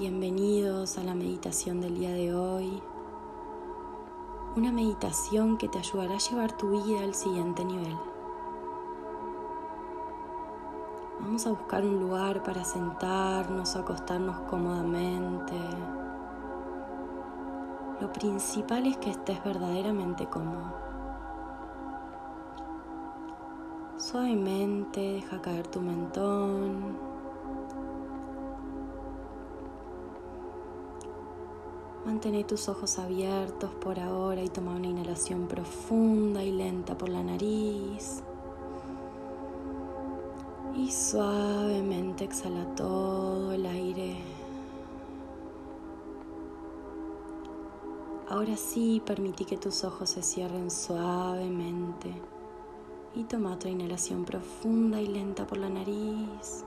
Bienvenidos a la meditación del día de hoy. Una meditación que te ayudará a llevar tu vida al siguiente nivel. Vamos a buscar un lugar para sentarnos o acostarnos cómodamente. Lo principal es que estés verdaderamente cómodo. Suavemente deja caer tu mentón Mantén tus ojos abiertos por ahora y toma una inhalación profunda y lenta por la nariz. Y suavemente exhala todo el aire. Ahora sí, permití que tus ojos se cierren suavemente. Y toma otra inhalación profunda y lenta por la nariz.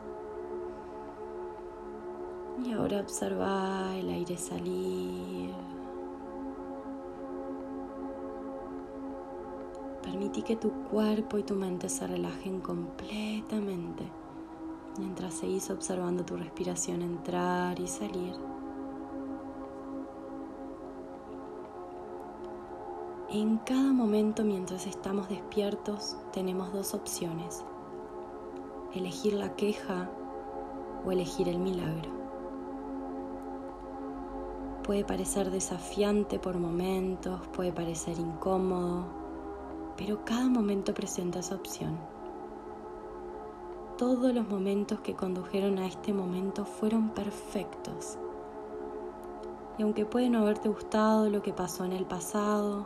Y ahora observa el aire salir. Permití que tu cuerpo y tu mente se relajen completamente mientras seguís observando tu respiración entrar y salir. En cada momento mientras estamos despiertos tenemos dos opciones, elegir la queja o elegir el milagro. Puede parecer desafiante por momentos, puede parecer incómodo, pero cada momento presenta esa opción. Todos los momentos que condujeron a este momento fueron perfectos. Y aunque puede no haberte gustado lo que pasó en el pasado,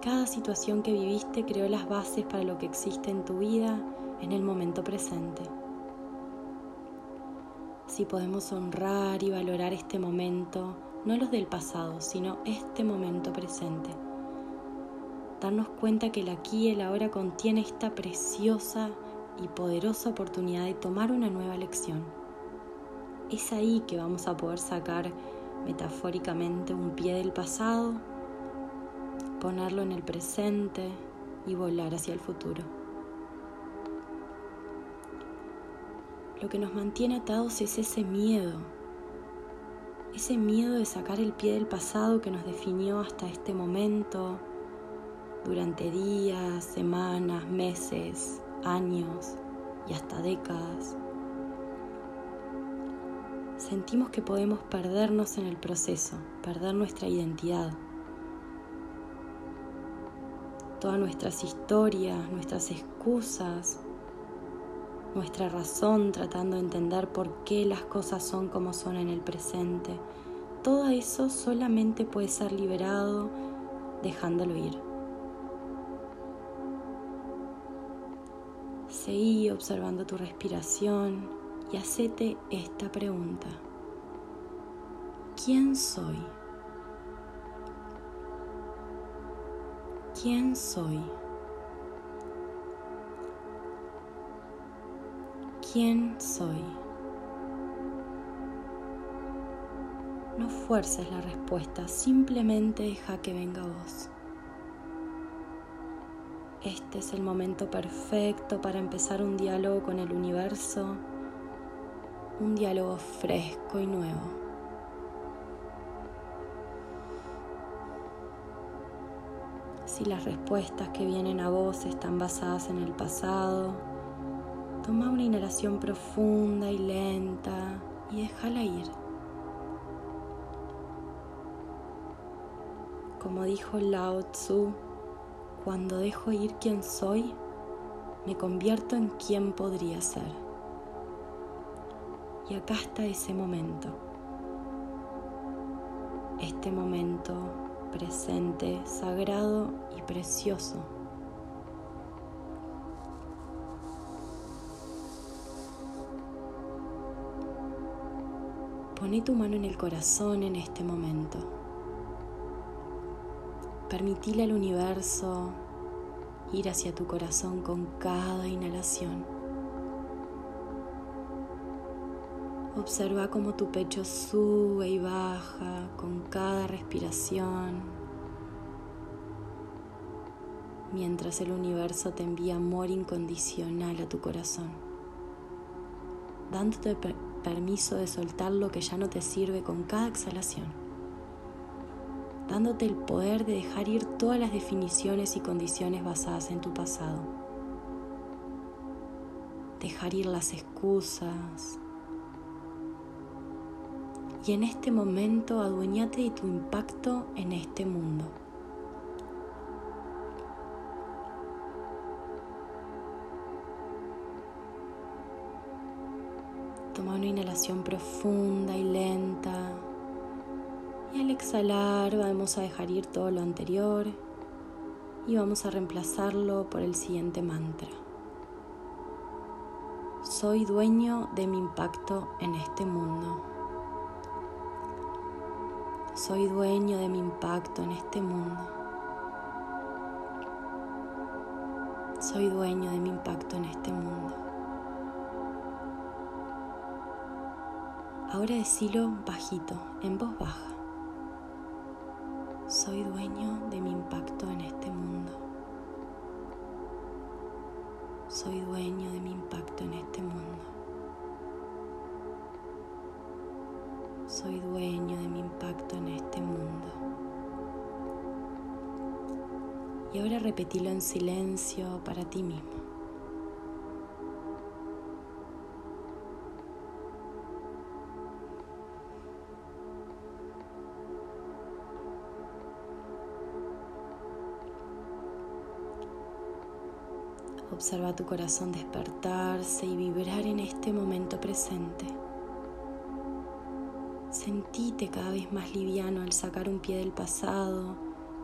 cada situación que viviste creó las bases para lo que existe en tu vida en el momento presente. Si podemos honrar y valorar este momento, no los del pasado, sino este momento presente. Darnos cuenta que el aquí y el ahora contiene esta preciosa y poderosa oportunidad de tomar una nueva lección. Es ahí que vamos a poder sacar metafóricamente un pie del pasado, ponerlo en el presente y volar hacia el futuro. Lo que nos mantiene atados es ese miedo ese miedo de sacar el pie del pasado que nos definió hasta este momento, durante días, semanas, meses, años y hasta décadas. Sentimos que podemos perdernos en el proceso, perder nuestra identidad. Todas nuestras historias, nuestras excusas, nuestra razón tratando de entender por qué las cosas son como son en el presente. Todo eso solamente puede ser liberado dejándolo ir. Seguí observando tu respiración y hacete esta pregunta. ¿Quién soy? ¿Quién soy? ¿Quién soy? No fuerces la respuesta, simplemente deja que venga vos. Este es el momento perfecto para empezar un diálogo con el universo, un diálogo fresco y nuevo. Si las respuestas que vienen a vos están basadas en el pasado, Toma una inhalación profunda y lenta y déjala ir. Como dijo Lao Tzu, cuando dejo ir quien soy, me convierto en quien podría ser. Y acá está ese momento. Este momento presente, sagrado y precioso Poné tu mano en el corazón en este momento. Permitile al universo ir hacia tu corazón con cada inhalación. Observa cómo tu pecho sube y baja con cada respiración, mientras el universo te envía amor incondicional a tu corazón, dándote permiso de soltar lo que ya no te sirve con cada exhalación, dándote el poder de dejar ir todas las definiciones y condiciones basadas en tu pasado, dejar ir las excusas, y en este momento adueñate de tu impacto en este mundo. Toma una inhalación profunda y lenta. Y al exhalar vamos a dejar ir todo lo anterior y vamos a reemplazarlo por el siguiente mantra. Soy dueño de mi impacto en este mundo. Soy dueño de mi impacto en este mundo. Soy dueño de mi impacto en este mundo. Ahora decilo bajito, en voz baja. Soy dueño de mi impacto en este mundo. Soy dueño de mi impacto en este mundo. Soy dueño de mi impacto en este mundo. Y ahora repetilo en silencio para ti mismo. Observa tu corazón despertarse y vibrar en este momento presente. Sentite cada vez más liviano al sacar un pie del pasado,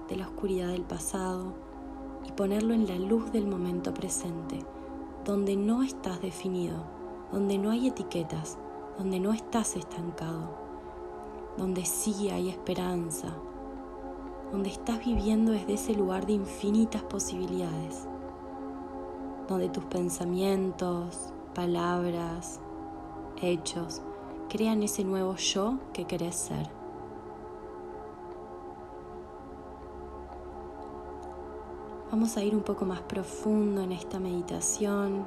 de la oscuridad del pasado y ponerlo en la luz del momento presente, donde no estás definido, donde no hay etiquetas, donde no estás estancado, donde sí hay esperanza, donde estás viviendo desde ese lugar de infinitas posibilidades donde tus pensamientos, palabras, hechos crean ese nuevo yo que querés ser. Vamos a ir un poco más profundo en esta meditación.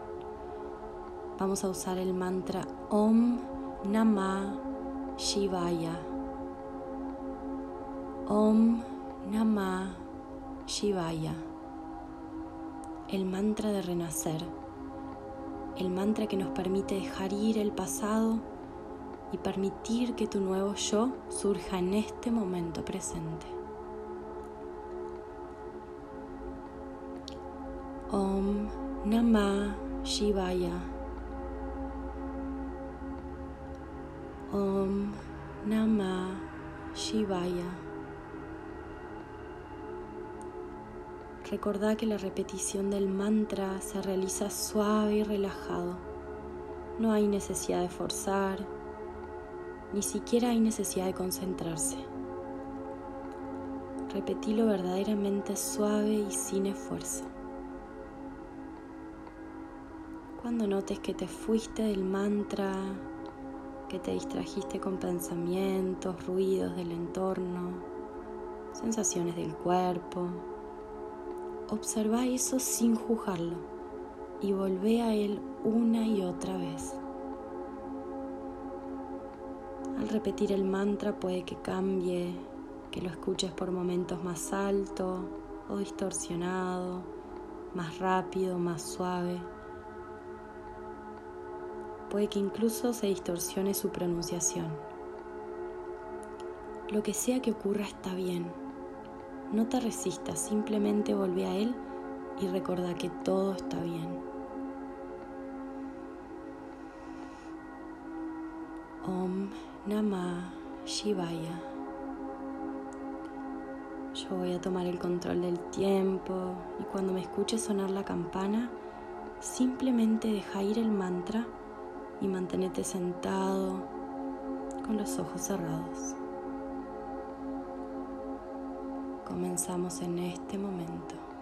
Vamos a usar el mantra Om Namah Shivaya. Om Namah Shivaya el mantra de renacer, el mantra que nos permite dejar ir el pasado y permitir que tu nuevo yo surja en este momento presente. Om Namah Shivaya. Om Namah Shivaya. Recordá que la repetición del mantra se realiza suave y relajado. No hay necesidad de forzar, ni siquiera hay necesidad de concentrarse. Repetilo verdaderamente suave y sin esfuerzo. Cuando notes que te fuiste del mantra, que te distrajiste con pensamientos, ruidos del entorno, sensaciones del cuerpo, Observa eso sin juzgarlo y volvé a él una y otra vez. Al repetir el mantra puede que cambie, que lo escuches por momentos más alto o distorsionado, más rápido, más suave. Puede que incluso se distorsione su pronunciación. Lo que sea que ocurra está bien no te resistas, simplemente volvé a Él y recuerda que todo está bien. Om Namah Shivaya. Yo voy a tomar el control del tiempo y cuando me escuches sonar la campana, simplemente deja ir el mantra y manténete sentado con los ojos cerrados. Comenzamos en este momento.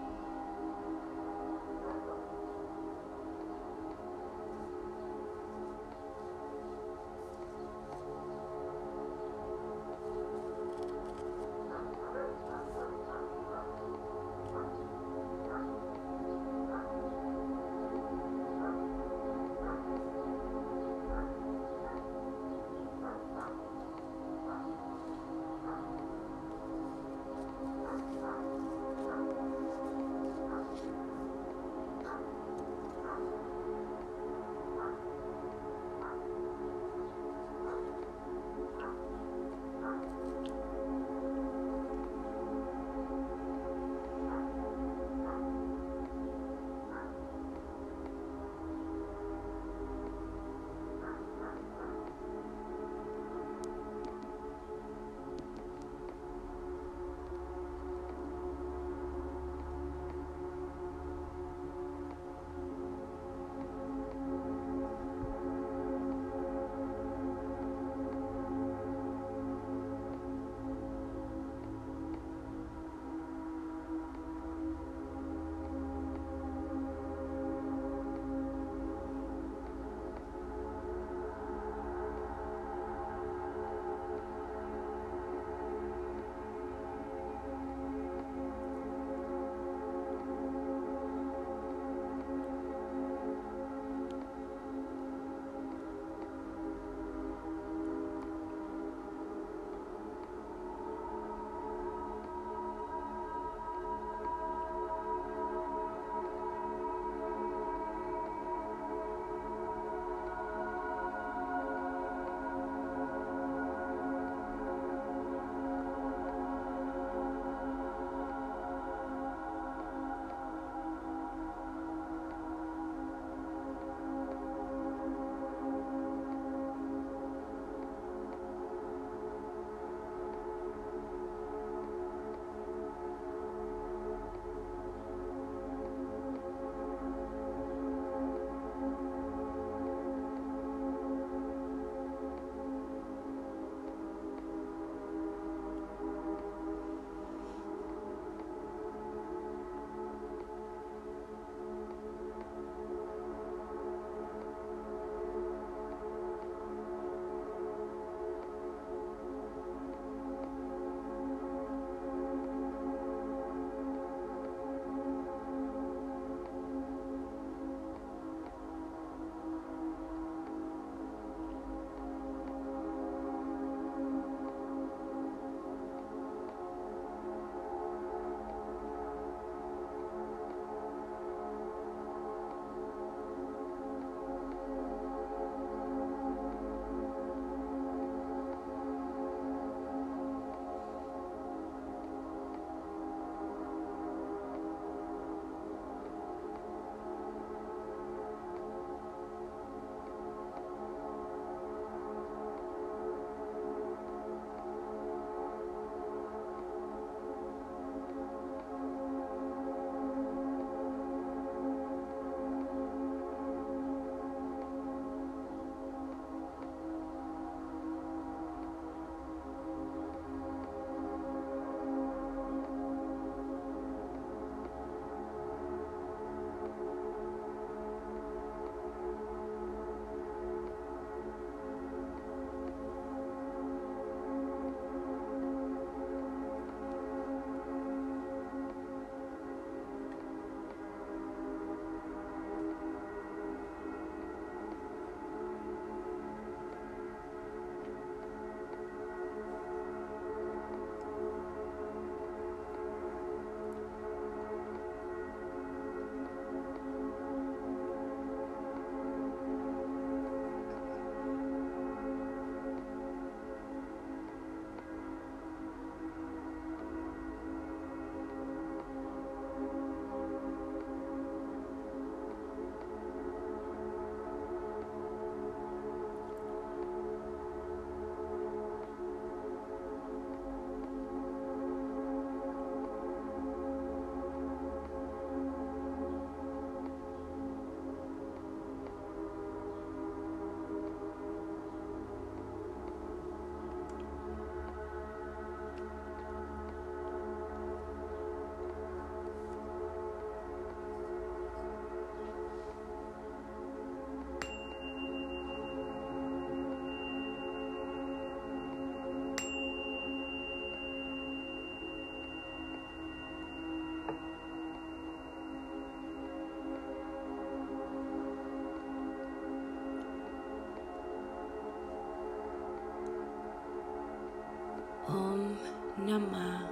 Nama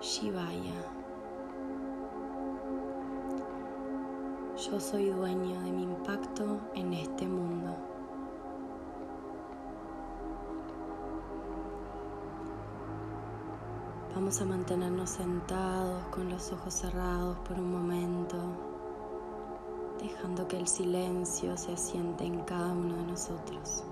Shivaya. Yo soy dueño de mi impacto en este mundo. Vamos a mantenernos sentados con los ojos cerrados por un momento, dejando que el silencio se asiente en cada uno de nosotros.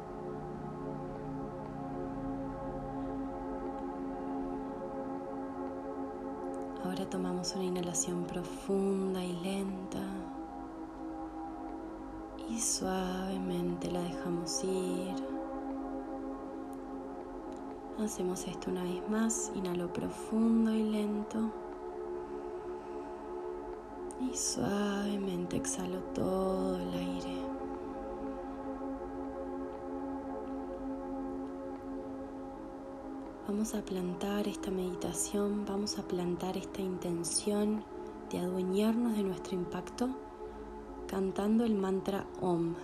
Ahora tomamos una inhalación profunda y lenta y suavemente la dejamos ir. Hacemos esto una vez más, inhalo profundo y lento. Y suavemente exhalo todo el aire. Vamos a plantar esta meditación, vamos a plantar esta intención de adueñarnos de nuestro impacto cantando el mantra OM,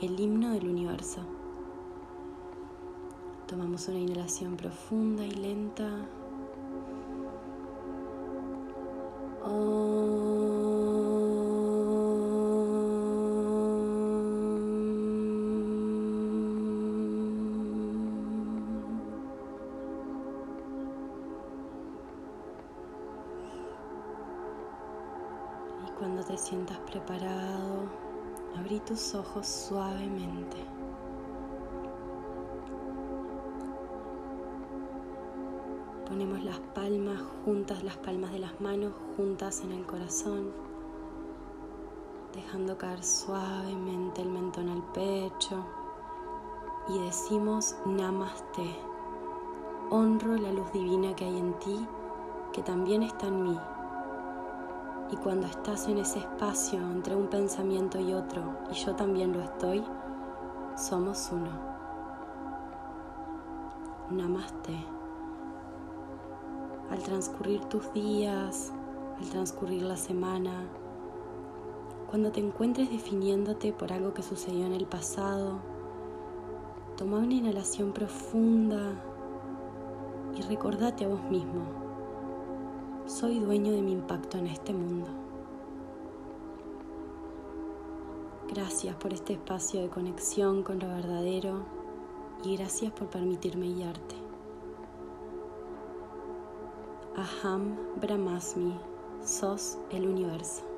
el himno del universo. Tomamos una inhalación profunda y lenta. Cuando tus ojos suavemente. Ponemos las palmas juntas, las palmas de las manos juntas en el corazón, dejando caer suavemente el mentón al pecho y decimos Namaste. Honro la luz divina que hay en ti, que también está en mí y cuando estás en ese espacio entre un pensamiento y otro, y yo también lo estoy, somos uno. Namaste. Al transcurrir tus días, al transcurrir la semana, cuando te encuentres definiéndote por algo que sucedió en el pasado, toma una inhalación profunda y recordate a vos mismo soy dueño de mi impacto en este mundo. Gracias por este espacio de conexión con lo verdadero y gracias por permitirme guiarte. Aham Brahmasmi, sos el universo.